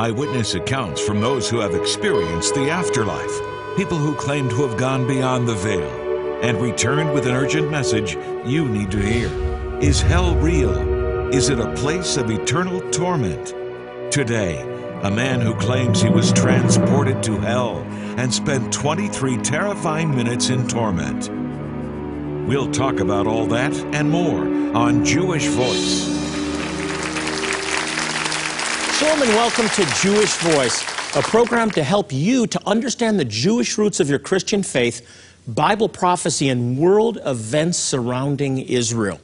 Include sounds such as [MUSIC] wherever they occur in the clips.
Eyewitness accounts from those who have experienced the afterlife, people who claim to have gone beyond the veil, and returned with an urgent message you need to hear. Is hell real? Is it a place of eternal torment? Today, a man who claims he was transported to hell and spent 23 terrifying minutes in torment. We'll talk about all that and more on Jewish Voice. Shalom and welcome to Jewish Voice, a program to help you to understand the Jewish roots of your Christian faith, Bible prophecy, and world events surrounding Israel.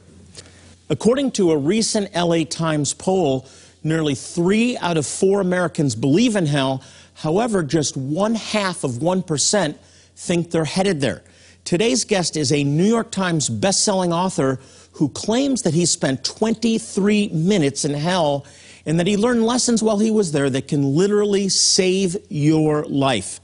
According to a recent LA Times poll, nearly three out of four Americans believe in hell. However, just one half of 1% think they're headed there. Today's guest is a New York Times best-selling author who claims that he spent 23 minutes in hell and that he learned lessons while he was there that can literally save your life.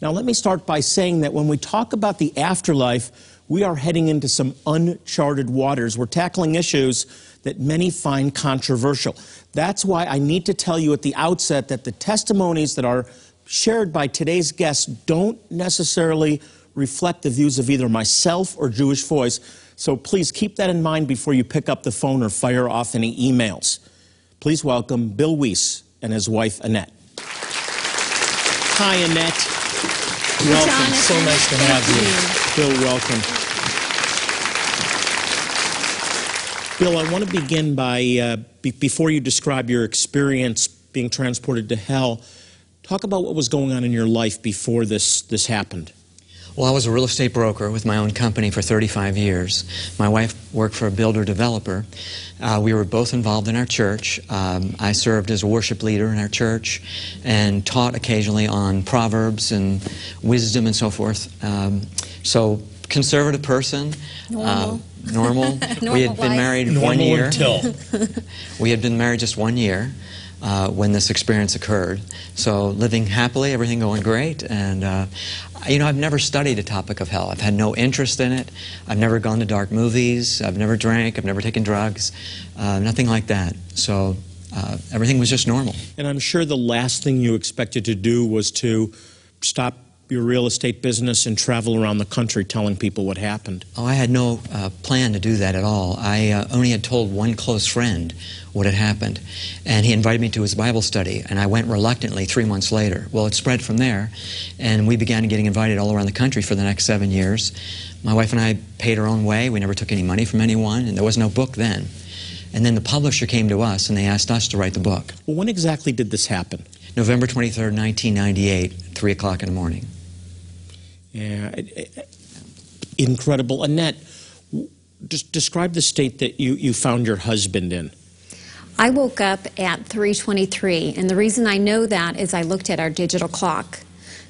Now, let me start by saying that when we talk about the afterlife, we are heading into some uncharted waters. We're tackling issues that many find controversial. That's why I need to tell you at the outset that the testimonies that are shared by today's guests don't necessarily reflect the views of either myself or Jewish Voice. So please keep that in mind before you pick up the phone or fire off any emails. Please welcome Bill Wiese and his wife, Annette. Hi, Annette. Welcome. Jonathan. So nice to Thank have you. Bill, welcome. Bill, I want to begin by, uh, be- before you describe your experience being transported to hell, talk about what was going on in your life before this, this happened. Well, I was a real estate broker with my own company for 35 years. My wife worked for a builder developer. Uh, we were both involved in our church. Um, I served as a worship leader in our church and taught occasionally on Proverbs and wisdom and so forth. Um, so, conservative person. Normal. Uh, normal. [LAUGHS] we had been life. married one year. [LAUGHS] we had been married just one year uh, when this experience occurred. So living happily, everything going great, and uh, you know I've never studied a topic of hell. I've had no interest in it. I've never gone to dark movies. I've never drank. I've never taken drugs. Uh, nothing like that. So uh, everything was just normal. And I'm sure the last thing you expected to do was to stop your real estate business and travel around the country telling people what happened. Oh, I had no uh, plan to do that at all. I uh, only had told one close friend what had happened, and he invited me to his Bible study, and I went reluctantly three months later. Well, it spread from there, and we began getting invited all around the country for the next seven years. My wife and I paid our own way. We never took any money from anyone, and there was no book then. And then the publisher came to us, and they asked us to write the book. Well, when exactly did this happen? November 23rd, 1998, 3 o'clock in the morning. Yeah, incredible. Annette, just describe the state that you, you found your husband in. I woke up at 3:23, and the reason I know that is I looked at our digital clock.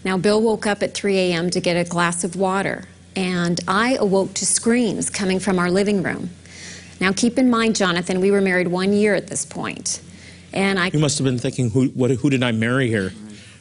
Now, Bill woke up at 3 a.m. to get a glass of water, and I awoke to screams coming from our living room. Now, keep in mind, Jonathan, we were married one year at this point, and I You must have been thinking, who, what, who did I marry here?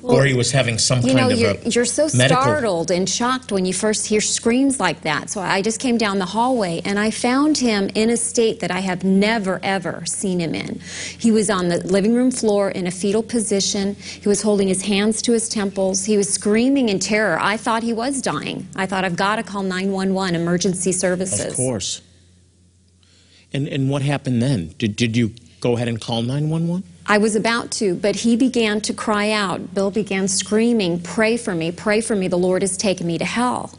Or he was having some You kind know, of you're, a you're so medical- startled and shocked when you first hear screams like that. So I just came down the hallway and I found him in a state that I have never, ever seen him in. He was on the living room floor in a fetal position. He was holding his hands to his temples. He was screaming in terror. I thought he was dying. I thought, I've got to call 911 emergency services. Of course. And, and what happened then? Did, did you go ahead and call 911? I was about to, but he began to cry out. Bill began screaming, Pray for me, pray for me, the Lord has taken me to hell.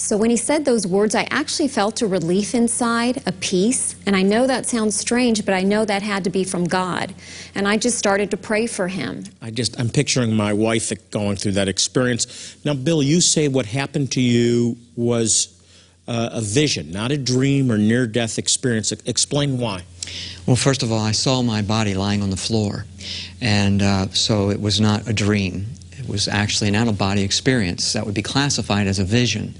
So when he said those words, I actually felt a relief inside, a peace. And I know that sounds strange, but I know that had to be from God. And I just started to pray for him. I just, I'm picturing my wife going through that experience. Now, Bill, you say what happened to you was uh, a vision, not a dream or near death experience. Explain why. Well, first of all, I saw my body lying on the floor, and uh, so it was not a dream. It was actually an out-of-body experience that would be classified as a vision.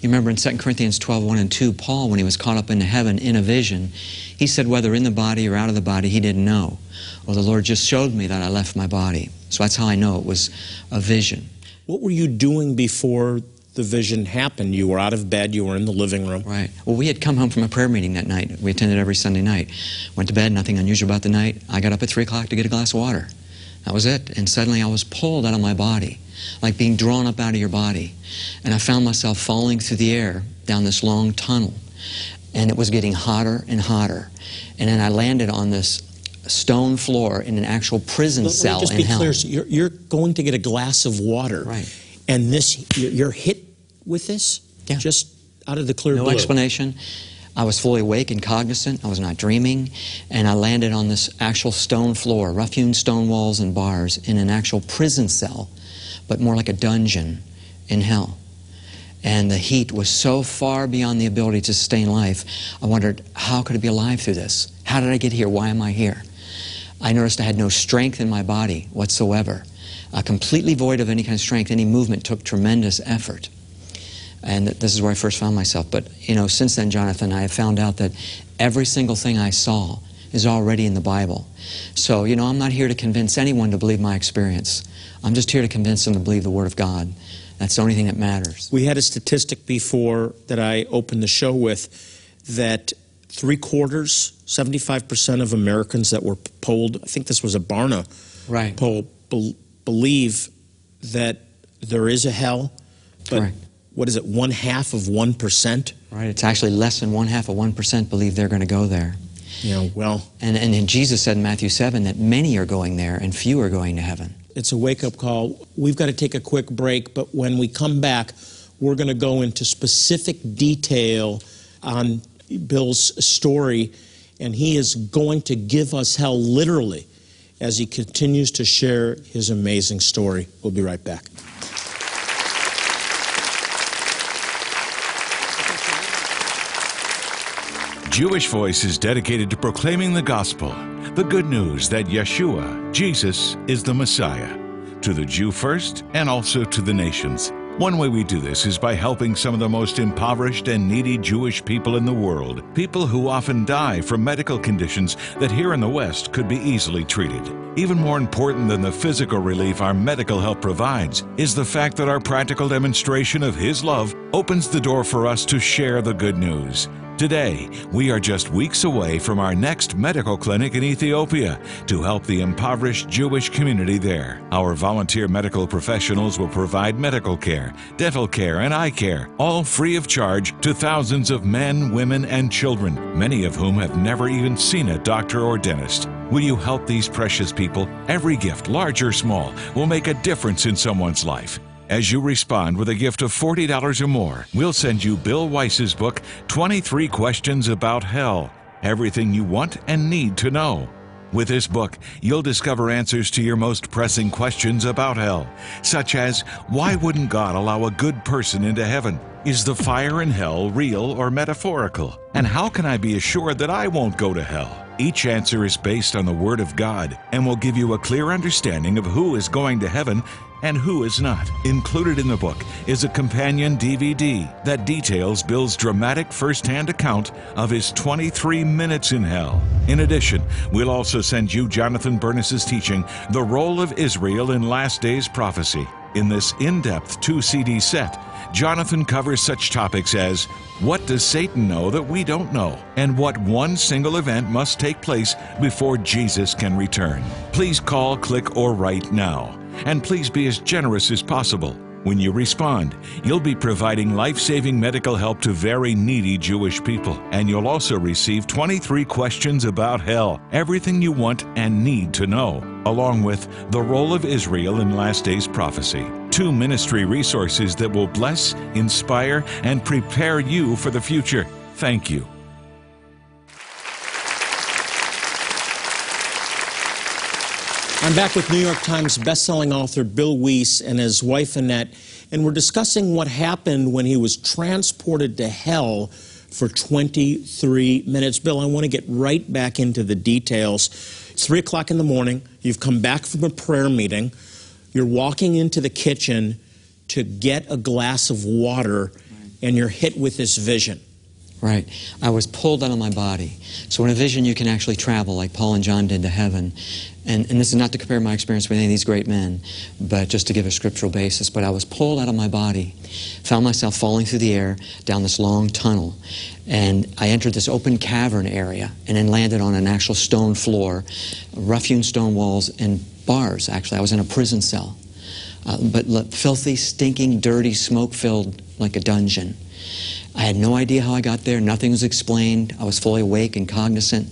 You remember in 2 Corinthians 12, 1 and 2, Paul, when he was caught up into heaven in a vision, he said whether in the body or out of the body, he didn't know. Well, the Lord just showed me that I left my body. So that's how I know it was a vision. What were you doing before the vision happened? You were out of bed, you were in the living room. Right. Well, we had come home from a prayer meeting that night. We attended every Sunday night. Went to bed, nothing unusual about the night. I got up at 3 o'clock to get a glass of water. That was it. And suddenly I was pulled out of my body, like being drawn up out of your body. And I found myself falling through the air down this long tunnel. And it was getting hotter and hotter. And then I landed on this stone floor in an actual prison Let, cell let me just in be hell. clear. So you're, you're going to get a glass of water. Right. And this, you're hit with this? Yeah. Just out of the clear No blue. explanation. I was fully awake and cognizant. I was not dreaming. And I landed on this actual stone floor, rough hewn stone walls and bars in an actual prison cell, but more like a dungeon in hell. And the heat was so far beyond the ability to sustain life. I wondered, how could I be alive through this? How did I get here? Why am I here? I noticed I had no strength in my body whatsoever. Uh, completely void of any kind of strength. Any movement took tremendous effort. And this is where I first found myself. But, you know, since then, Jonathan, I have found out that every single thing I saw is already in the Bible. So, you know, I'm not here to convince anyone to believe my experience. I'm just here to convince them to believe the Word of God. That's the only thing that matters. We had a statistic before that I opened the show with that three quarters, 75% of Americans that were polled, I think this was a Barna Right. poll, believe that there is a hell. But Correct. what is it, one half of 1%? Right? It's actually less than one half of 1% believe they're going to go there. Yeah, well, And, and, and Jesus said in Matthew 7 that many are going there and few are going to heaven. it's a wake up call. We've got to take a quick break, but when we come back, we're going to go into specific detail on Bill's story, and he is going to give us hell literally as he continues to share his amazing story. We'll be right back. Jewish Voice is dedicated to proclaiming the gospel, the good news that Yeshua, Jesus, is the Messiah, to the Jew first and also to the nations. One way we do this is by helping some of the most impoverished and needy Jewish people in the world, people who often die from medical conditions that here in the West could be easily treated. Even more important than the physical relief our medical help provides is the fact that our practical demonstration of His love opens the door for us to share the good news. Today, we are just weeks away from our next medical clinic in Ethiopia to help the impoverished Jewish community there. Our volunteer medical professionals will provide medical care, dental care, and eye care, all free of charge to thousands of men, women, and children, many of whom have never even seen a doctor or dentist. Will you help these precious people? Every gift, large or small, will make a difference in someone's life. As you respond with a gift of $40 or more, we'll send you Bill Wiese's book, 23 Questions About Hell Everything You Want and Need to Know. With this book, you'll discover answers to your most pressing questions about hell, such as why wouldn't God allow a good person into heaven? Is the fire in hell real or metaphorical? And how can I be assured that I won't go to hell? Each answer is based on the Word of God and will give you a clear understanding of who is going to heaven and who is not. Included in the book is a companion DVD that details Bill's dramatic first-hand account of his 23 minutes in hell. In addition, we'll also send you Jonathan Bernis's teaching, The Role of Israel in Last Days Prophecy. In this in-depth 2-CD set, Jonathan covers such topics as what does Satan know that we don't know? And what one single event must take place before Jesus can return? Please call, click, or write now. And please be as generous as possible. When you respond, you'll be providing life saving medical help to very needy Jewish people. And you'll also receive 23 questions about hell, everything you want and need to know, along with the role of Israel in last days prophecy. Two ministry resources that will bless, inspire, and prepare you for the future. Thank you. I'm back with New York Times bestselling author Bill Wiese and his wife Annette, and we're discussing what happened when he was transported to hell for 23 minutes. Bill, I want to get right back into the details. It's 3 o'clock in the morning. You've come back from a prayer meeting. You're walking into the kitchen to get a glass of water, and you're hit with this vision. Right. I was pulled out of my body. So in a vision, you can actually travel like Paul and John did to heaven. And, and this is not to compare my experience with any of these great men, but just to give a scriptural basis. But I was pulled out of my body, found myself falling through the air down this long tunnel. And I entered this open cavern area and then landed on an actual stone floor, rough hewn stone walls, and bars, actually. I was in a prison cell. Uh, but filthy, stinking, dirty, smoke filled like a dungeon. I had no idea how I got there. Nothing was explained. I was fully awake and cognizant.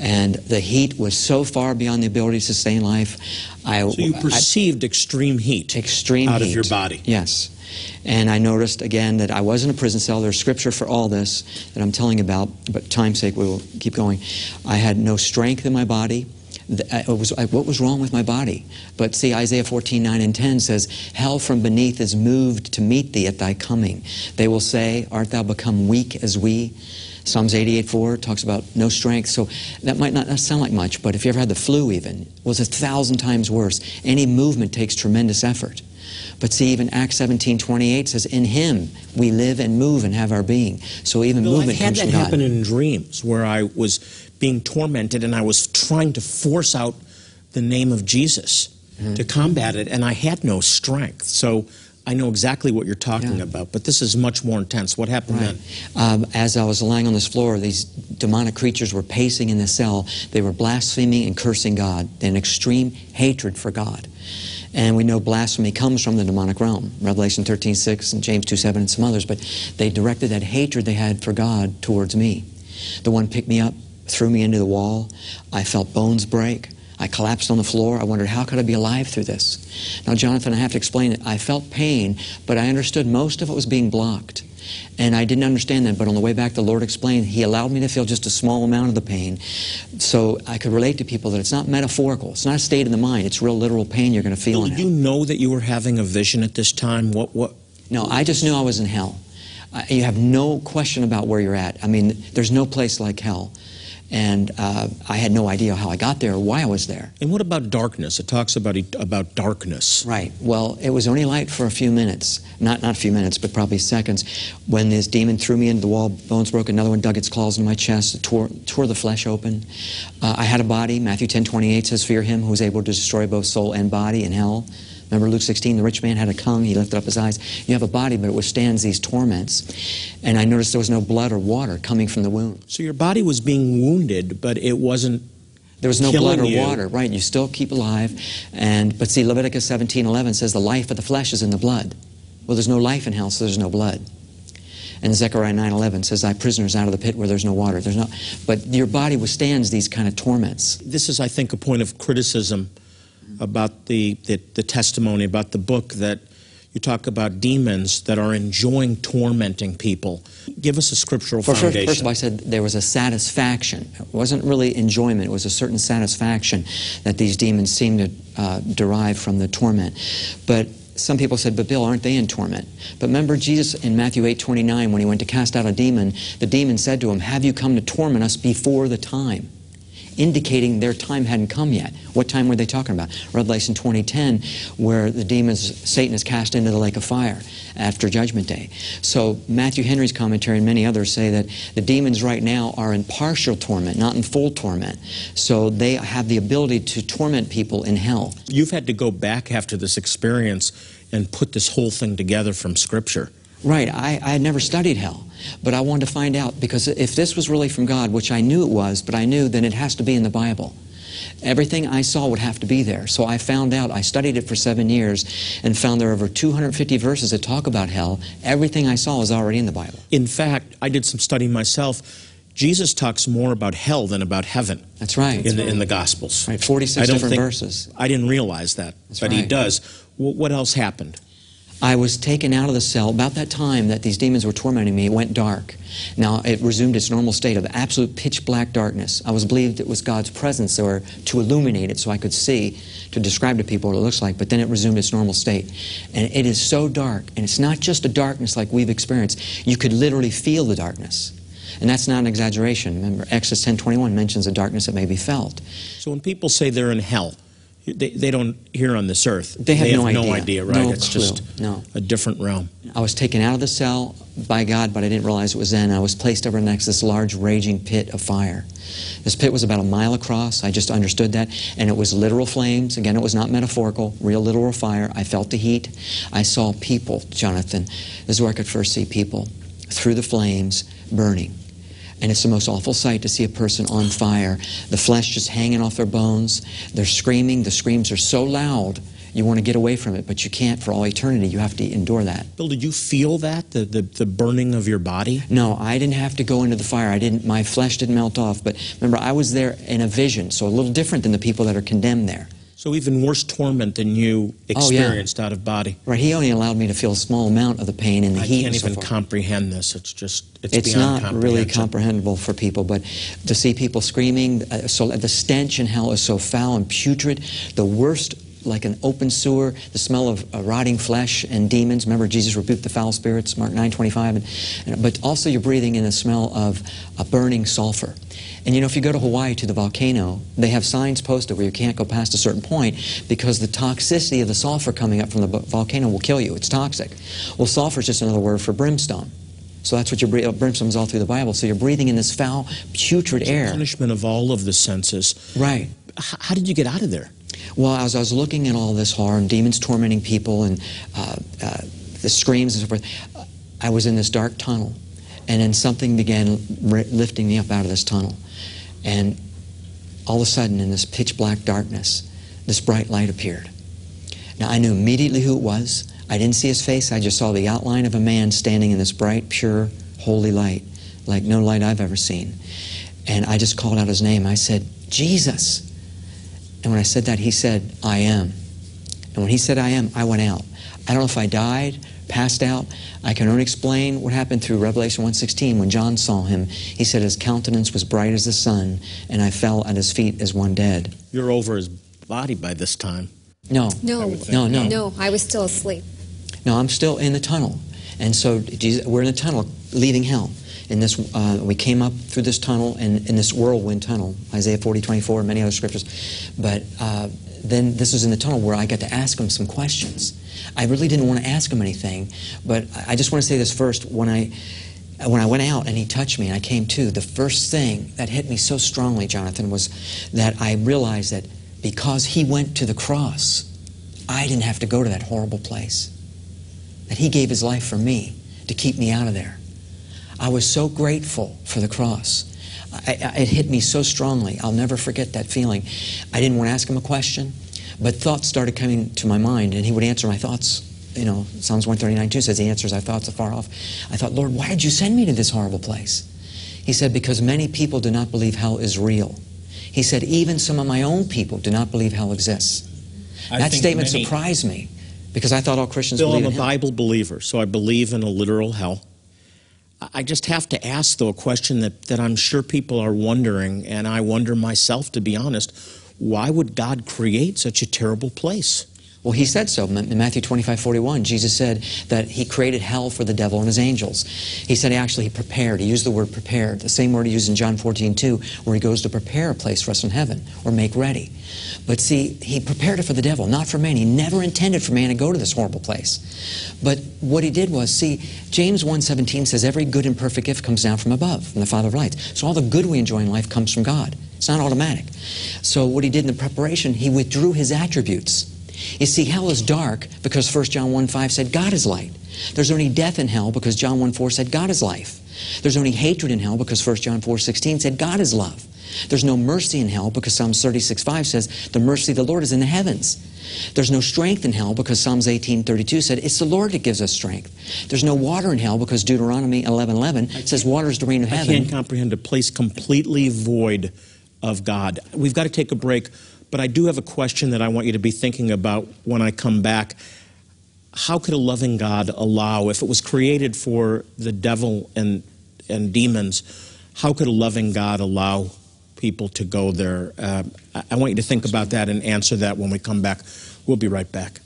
And the heat was so far beyond the ability to sustain life. I, So you I- perceived extreme heat extreme out heat. of your body. Yes. And I noticed again that I was in a prison cell. There's scripture for all this that I'm telling about, but time's sake, we will keep going. I had no strength in my body. It uh, was, uh, what was wrong with my body? But see, Isaiah 14, 9 and 10 says, Hell from beneath is moved to meet thee at thy coming. They will say, Art thou become weak as we? Psalms 88:4 talks about no strength. So that might not sound like much, but if you ever had the flu even, it was a thousand times worse. Any movement takes tremendous effort. But see, even Acts 17, 28 says, In him we live and move and have our being. So even Bill, I've movement had that happen in dreams where I was being tormented and I was trying to force out the name of Jesus Mm-hmm. to combat it, and I had no strength. So I know exactly what you're talking Yeah. about, but this is much more intense. What happened Right. then? Um, as I was lying on this floor, these demonic creatures were pacing in the cell. They were blaspheming and cursing God, an extreme hatred for God. And we know blasphemy comes from the demonic realm, Revelation 13, 6 and James 2, 7 and some others. But they directed that hatred they had for God towards me. The one picked me up, threw me into the wall. I felt bones break. I collapsed on the floor. I wondered, how could I be alive through this? Now, Jonathan, I have to explain it. I felt pain, but I understood most of it was being blocked. And I didn't understand that, but on the way back, the Lord explained He allowed me to feel just a small amount of the pain so I could relate to people that it's not metaphorical. It's not a state of the mind. It's real literal pain you're going to feel did you know that you were having a vision at this time? What? What? No, I just knew I was in hell. Uh, you have no question about where you're at. I mean, there's no place like hell. And uh, I had no idea how I got there or why I was there. And what about darkness? It talks about about darkness. Right. Well, it was only light for a few minutes. Not not a few minutes, but probably seconds. When this demon threw me into the wall, bones broke. Another one dug its claws into my chest, tore, tore the flesh open. Uh, I had a body. Matthew 10, 28 says, Fear him who is able to destroy both soul and body in hell. Remember Luke 16, the rich man had a tongue, he lifted up his eyes. You have a body, but it withstands these torments. And I noticed there was no blood or water coming from the wound. So your body was being wounded, but it wasn't. There was no blood or you. water, right? You still keep alive. And but see, Leviticus 17:11 says the life of the flesh is in the blood. Well, there's no life in hell, so there's no blood. And Zechariah 9:11 says, "Thy prisoners out of the pit where there's no water." There's no, but your body withstands these kind of torments. This is, I think, a point of criticism about the, the, the testimony, about the book that you talk about demons that are enjoying tormenting people. Give us a scriptural first, foundation. first of all, I said there was a satisfaction. It wasn't really enjoyment. It was a certain satisfaction that these demons seemed to uh, derive from the torment. But some people said, but Bill, aren't they in torment? But remember Jesus in Matthew 8, 29, when he went to cast out a demon, the demon said to him, have you come to torment us before the time? Indicating their time hadn't come yet. What time were they talking about? Revelation 20:10, where the demons, Satan is cast into the lake of fire after Judgment Day. So Matthew Henry's commentary and many others say that the demons right now are in partial torment, not in full torment. So they have the ability to torment people in hell. You've had to go back after this experience and put this whole thing together from Scripture. Right. I, I had never studied hell, but I wanted to find out because if this was really from God, which I knew it was, but I knew then it has to be in the Bible. Everything I saw would have to be there. So I found out, I studied it for seven years and found there are over 250 verses that talk about hell. Everything I saw was already in the Bible. In fact, I did some study myself. Jesus talks more about hell than about heaven That's right. in the, in the Gospels. Right, 46 I don't different think- verses. I didn't realize that, That's but he does. Wh- What else happened? I was taken out of the cell about that time that these demons were tormenting me. It went dark. Now it resumed its normal state of absolute pitch black darkness. I was believed it was God's presence or to illuminate it so I could see, to describe to people what it looks like. But then it resumed its normal state, and it is so dark. And it's not just a darkness like we've experienced. You could literally feel the darkness, and that's not an exaggeration. Remember, Exodus 10:21 mentions a darkness that may be felt. So when people say they're in hell, they, they don't here on this earth. They have no idea. idea, right? No it's clue. just No. a different realm. I was taken out of the cell by God, but I didn't realize it was then. I was placed over next to this large raging pit of fire. This pit was about a mile across. I just understood that. And it was literal flames. Again, it was not metaphorical, real literal fire. I felt the heat. I saw people, Jonathan. This is where I could first see people through the flames burning. And it's the most awful sight to see a person on fire, the flesh just hanging off their bones. They're screaming. The screams are so loud, you want to get away from it, but you can't for all eternity. You have to endure that. Bill, did you feel that, the, the, the burning of your body? No, I didn't have to go into the fire. I didn't. My flesh didn't melt off. But remember, I was there in a vision, so a little different than the people that are condemned there. So even worse torment than you Oh, yeah. experienced out of body. Right? He only allowed me to feel a small amount of the pain and the I heat. can't and so even comprehend this. It's just, it's, it's beyond not really comprehensible for people, but to see people screaming, uh, so the stench in hell is so foul and putrid. The worst, like an open sewer, the smell of uh, rotting flesh and demons. Remember, Jesus rebuked the foul spirits, Mark 9:25. And, and, but also, you're breathing in the smell of a burning sulfur. And you know, if you go to Hawaii to the volcano, they have signs posted where you can't go past a certain point because the toxicity of the sulfur coming up from the volcano will kill you. It's toxic. Well, sulfur is just another word for brimstone. So that's what you're breathing. Brimstone's all through the Bible. So you're breathing in this foul, putrid air. Punishment of all of the senses. Right. How did you get out of there? Well, as I was looking at all this horror and demons tormenting people and uh, uh, the screams and so forth, I was in this dark tunnel. And then something began lifting me up out of this tunnel. And all of a sudden, in this pitch black darkness, this bright light appeared. Now, I knew immediately who it was. I didn't see his face. I just saw the outline of a man standing in this bright, pure, holy light, like no light I've ever seen. And I just called out his name. I said, Jesus. And when I said that, he said, I am. And when he said, I am, I went out. I don't know if I died, passed out. I can only explain what happened through Revelation 1.16. When John saw him, he said his countenance was bright as the sun, and I fell at his feet as one dead. You're over his body by this time. No, No, no, no. no, I was still asleep. No, I'm still in the tunnel. And so Jesus, we're in the tunnel leaving hell. In this, uh, we came up through this tunnel and in this whirlwind tunnel, Isaiah 40, 24, and many other scriptures. But uh, then this was in the tunnel where I got to ask him some questions. I really didn't want to ask him anything, but I I just want to say this first. When I when I went out and he touched me and I came to, the first thing that hit me so strongly, Jonathan, was that I realized that because he went to the cross, I didn't have to go to that horrible place that he gave his life for me to keep me out of there. I was so grateful for the cross. I, I, it hit me so strongly. I'll never forget that feeling. I didn't want to ask him a question, but thoughts started coming to my mind, and he would answer my thoughts. You know, Psalms 139 2 says he answers our thoughts afar off. I thought, Lord, why did you send me to this horrible place? He said, because many people do not believe hell is real. He said, even some of my own people do not believe hell exists. I that statement many- surprised me because I thought all Christians Bill, I'm believe a hell. Bible believer, so I believe in a literal hell. I- just have to ask, though, a question that, that I'm sure people are wondering, and I wonder myself, to be honest. Why would God create such a terrible place? Well, he said so. In Matthew 25, 41, Jesus said that he created hell for the devil and his angels. He said he actually he prepared. He used the word prepared, the same word he used in John 14, 2, where he goes to prepare a place for us in heaven or make ready. But see, he prepared it for the devil, not for man. He never intended for man to go to this horrible place. But what he did was, see, James 1.17 says every good and perfect gift comes down from above, from the Father of lights. So all the good we enjoy in life comes from God. It's not automatic. So what he did in the preparation, he withdrew his attributes. You see, hell is dark because 1 John 1 5 said God is light. There's only death in hell because John 1 4 said God is life. There's only hatred in hell because 1 John 4 16 said God is love. There's no mercy in hell because Psalms 36 5 says the mercy of the Lord is in the heavens. There's no strength in hell because Psalms 18 32 said it's the Lord that gives us strength. There's no water in hell because Deuteronomy 11 11 says water is the rain of heaven. I can't comprehend a place completely void of God. We've got to take a break, but I do have a question that I want you to be thinking about when I come back. How could a loving God allow, if it was created for the devil and, and demons, how could a loving God allow people to go there? Uh, I, I want you to think about that and answer that when we come back. We'll be right back.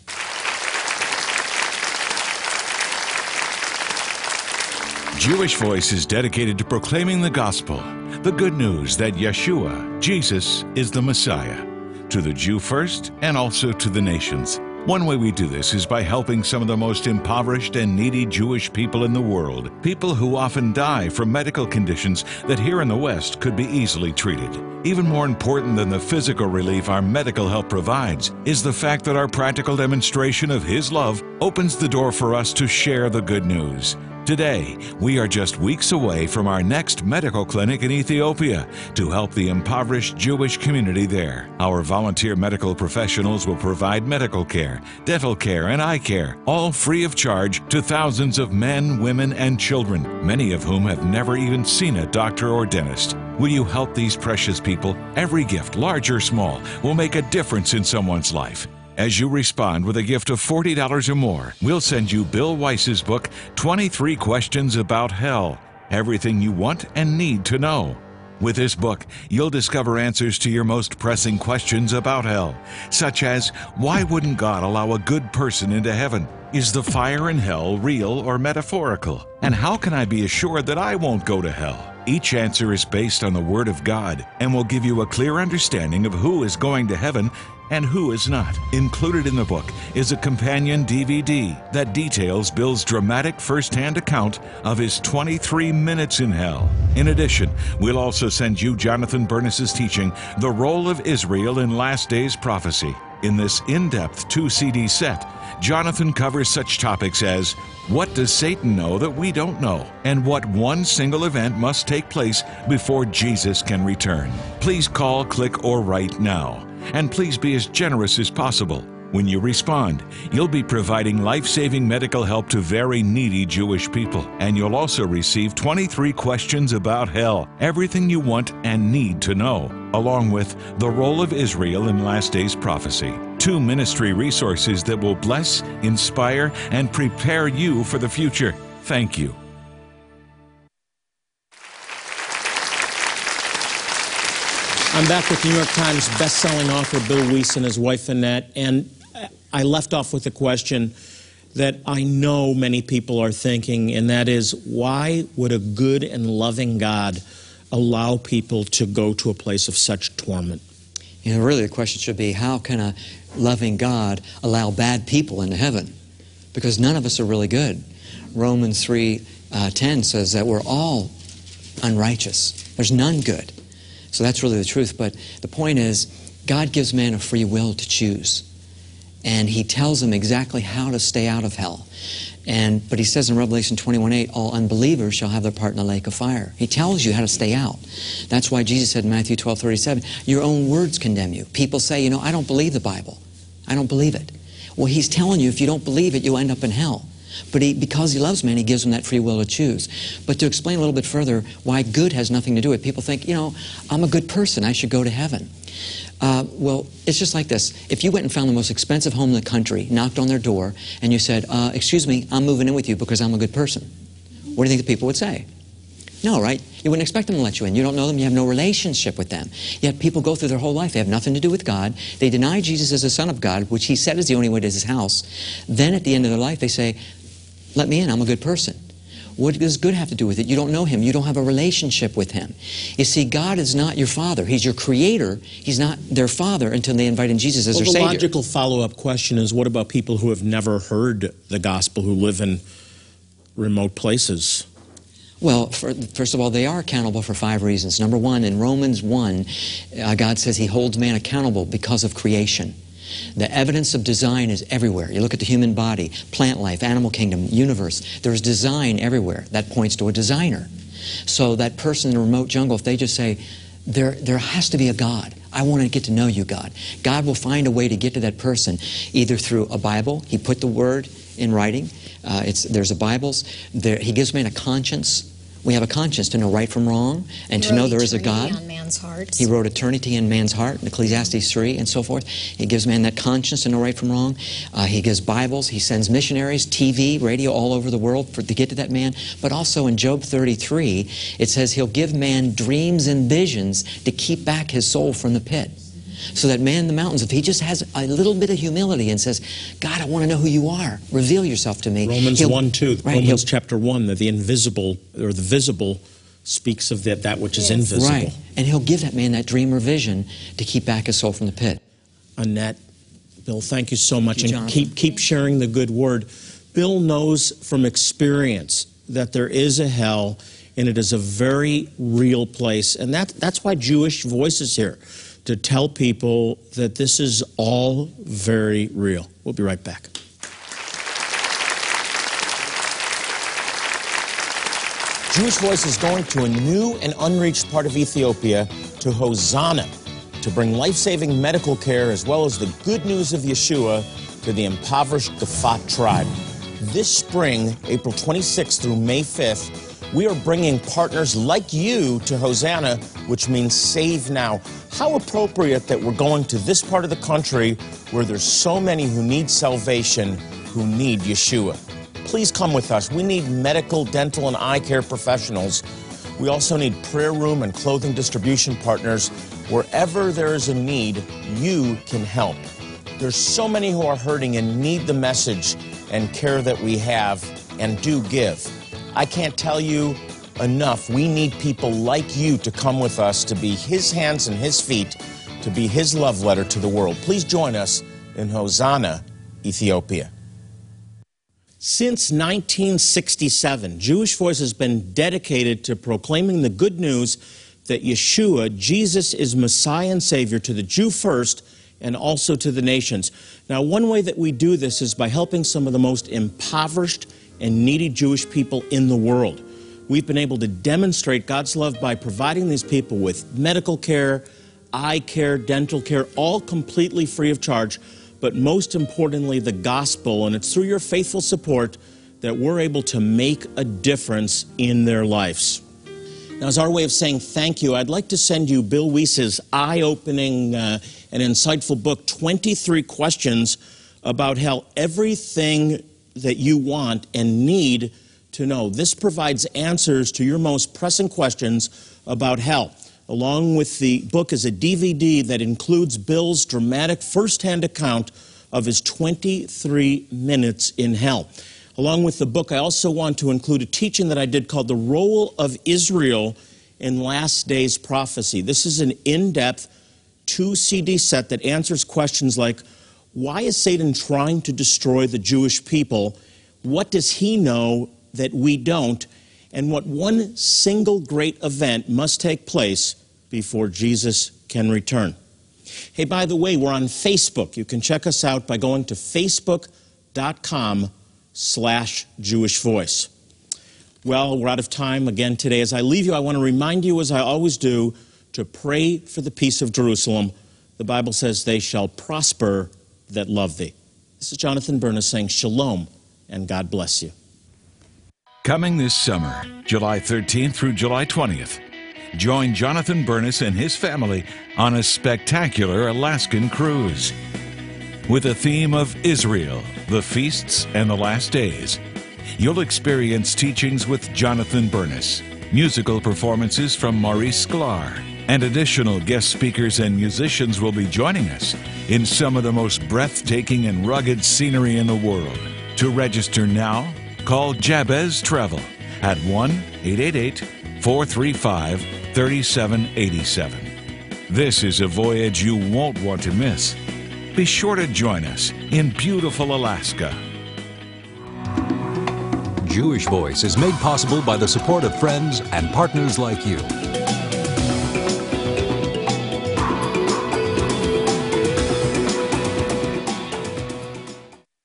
Jewish Voice is dedicated to proclaiming the gospel, the good news that Yeshua, Jesus, is the Messiah, to the Jew first and also to the nations. One way we do this is by helping some of the most impoverished and needy Jewish people in the world, people who often die from medical conditions that here in the West could be easily treated. Even more important than the physical relief our medical help provides is the fact that our practical demonstration of His love opens the door for us to share the good news. Today, we are just weeks away from our next medical clinic in Ethiopia to help the impoverished Jewish community there. Our volunteer medical professionals will provide medical care, dental care, and eye care, all free of charge to thousands of men, women, and children, many of whom have never even seen a doctor or dentist. Will you help these precious people? Every gift, large or small, will make a difference in someone's life. As you respond with a gift of $40 or more, we'll send you Bill Wiese's book, 23 Questions About Hell Everything You Want and Need to Know. With this book, you'll discover answers to your most pressing questions about hell, such as why wouldn't God allow a good person into heaven? Is the fire in hell real or metaphorical? And how can I be assured that I won't go to hell? Each answer is based on the Word of God and will give you a clear understanding of who is going to heaven and who is not. Included in the book is a companion DVD that details Bill's dramatic first-hand account of his 23 minutes in hell. In addition, we'll also send you Jonathan Bernis's teaching, The Role of Israel in Last Days Prophecy. In this in depth two CD set, Jonathan covers such topics as What does Satan know that we don't know? And what one single event must take place before Jesus can return. Please call, click, or write now. And please be as generous as possible. When you respond, you'll be providing life saving medical help to very needy Jewish people. And you'll also receive 23 questions about hell, everything you want and need to know, along with the role of Israel in last days prophecy. Two ministry resources that will bless, inspire, and prepare you for the future. Thank you. I'm back with New York Times best-selling author Bill Wiese and his wife Annette, and I left off with a question that I know many people are thinking, and that is, why would a good and loving God allow people to go to a place of such torment? You know, really the question should be, how can a loving God allow bad people into heaven? Because none of us are really good. Romans 3, uh, 10 says that we're all unrighteous. There's none good. So that's really the truth. But the point is, God gives man a free will to choose. And he tells them exactly how to stay out of hell. And, but he says in Revelation 21:8, all unbelievers shall have their part in the lake of fire. He tells you how to stay out. That's why Jesus said in Matthew 12:37, your own words condemn you. People say, you know, I don't believe the Bible. I don't believe it. Well, he's telling you if you don't believe it, you'll end up in hell. But he, because he loves man, he gives them that free will to choose. But to explain a little bit further why good has nothing to do with it, people think, you know, I'm a good person, I should go to heaven. Uh, well, it's just like this. If you went and found the most expensive home in the country, knocked on their door, and you said, uh, excuse me, I'm moving in with you because I'm a good person, what do you think the people would say? No, right? You wouldn't expect them to let you in. You don't know them. You have no relationship with them. Yet people go through their whole life. They have nothing to do with God. They deny Jesus as the Son of God, which He said is the only way to His house. Then at the end of their life, they say, let me in. I'm a good person. What does good have to do with it? You don't know him. You don't have a relationship with him. You see, God is not your father. He's your creator. He's not their father until they invite in Jesus as well, their the savior. The logical follow-up question is, what about people who have never heard the gospel, who live in remote places? Well, for, first of all, they are accountable for five reasons. Number one, in Romans 1, uh, God says he holds man accountable because of creation. The evidence of design is everywhere. You look at the human body, plant life, animal kingdom, universe. There's design everywhere. That points to a designer. So that person in a remote jungle, if they just say, there, there has to be a God. I want to get to know you, God. God will find a way to get to that person, either through a Bible. He put the word in writing. Uh, it's, there's a Bibles. There, he gives man a conscience we have a conscience to know right from wrong and to know there is a God. He wrote eternity in man's heart, in Ecclesiastes 3 and so forth. He gives man that conscience to know right from wrong. Uh, he gives Bibles. He sends missionaries, TV, radio all over the world for, to get to that man. But also in Job 33, it says he'll give man dreams and visions to keep back his soul from the pit. So that man in the mountains, if he just has a little bit of humility and says, God, I want to know who you are, reveal yourself to me. Romans 1 2, right, Romans chapter 1, that the invisible or the visible speaks of that, that which yes. is invisible. Right. And he'll give that man that dream or vision to keep back his soul from the pit. Annette, Bill, thank you so much. You, and keep, keep sharing the good word. Bill knows from experience that there is a hell and it is a very real place. And that, that's why Jewish Voice is here to tell people that this is all very real. We'll be right back. Jewish Voice is going to a new and unreached part of Ethiopia, to Hosanna, to bring life saving medical care as well as the good news of Yeshua to the impoverished Gafat tribe. This spring, April 26th through May 5th, we are bringing partners like you to Hosanna, which means save now. How appropriate that we're going to this part of the country where there's so many who need salvation, who need Yeshua. Please come with us. We need medical, dental, and eye care professionals. We also need prayer room and clothing distribution partners. Wherever there is a need, you can help. There's so many who are hurting and need the message and care that we have and do give. I can't tell you enough. We need people like you to come with us to be His hands and His feet, to be His love letter to the world. Please join us in Hosanna, Ethiopia. Since 1967, Jewish Voice has been dedicated to proclaiming the good news that Yeshua, Jesus, is Messiah and Savior to the Jew first and also to the nations. Now, one way that we do this is by helping some of the most impoverished and needy Jewish people in the world. We've been able to demonstrate God's love by providing these people with medical care, eye care, dental care, all completely free of charge but most importantly, the gospel. And it's through your faithful support that we're able to make a difference in their lives. Now, as our way of saying thank you, I'd like to send you Bill Wiese's eye opening uh, and insightful book, 23 Questions About Hell Everything That You Want and Need to Know. This provides answers to your most pressing questions about hell. Along with the book is a DVD that includes Bill's dramatic firsthand account of his 23 minutes in hell. Along with the book, I also want to include a teaching that I did called The Role of Israel in Last Days Prophecy. This is an in depth two CD set that answers questions like why is Satan trying to destroy the Jewish people? What does he know that we don't? and what one single great event must take place before Jesus can return. Hey, by the way, we're on Facebook. You can check us out by going to facebook.com slash Jewish Voice. Well, we're out of time again today. As I leave you, I want to remind you, as I always do, to pray for the peace of Jerusalem. The Bible says, they shall prosper that love thee. This is Jonathan Bernis saying shalom and God bless you. Coming this summer, July 13th through July 20th, join Jonathan Bernis and his family on a spectacular Alaskan cruise. With a theme of Israel, the feasts, and the last days, you'll experience teachings with Jonathan Bernis, musical performances from Maurice Sklar, and additional guest speakers and musicians will be joining us in some of the most breathtaking and rugged scenery in the world. To register now, Call Jabez Travel at 1 888 435 3787. This is a voyage you won't want to miss. Be sure to join us in beautiful Alaska. Jewish Voice is made possible by the support of friends and partners like you.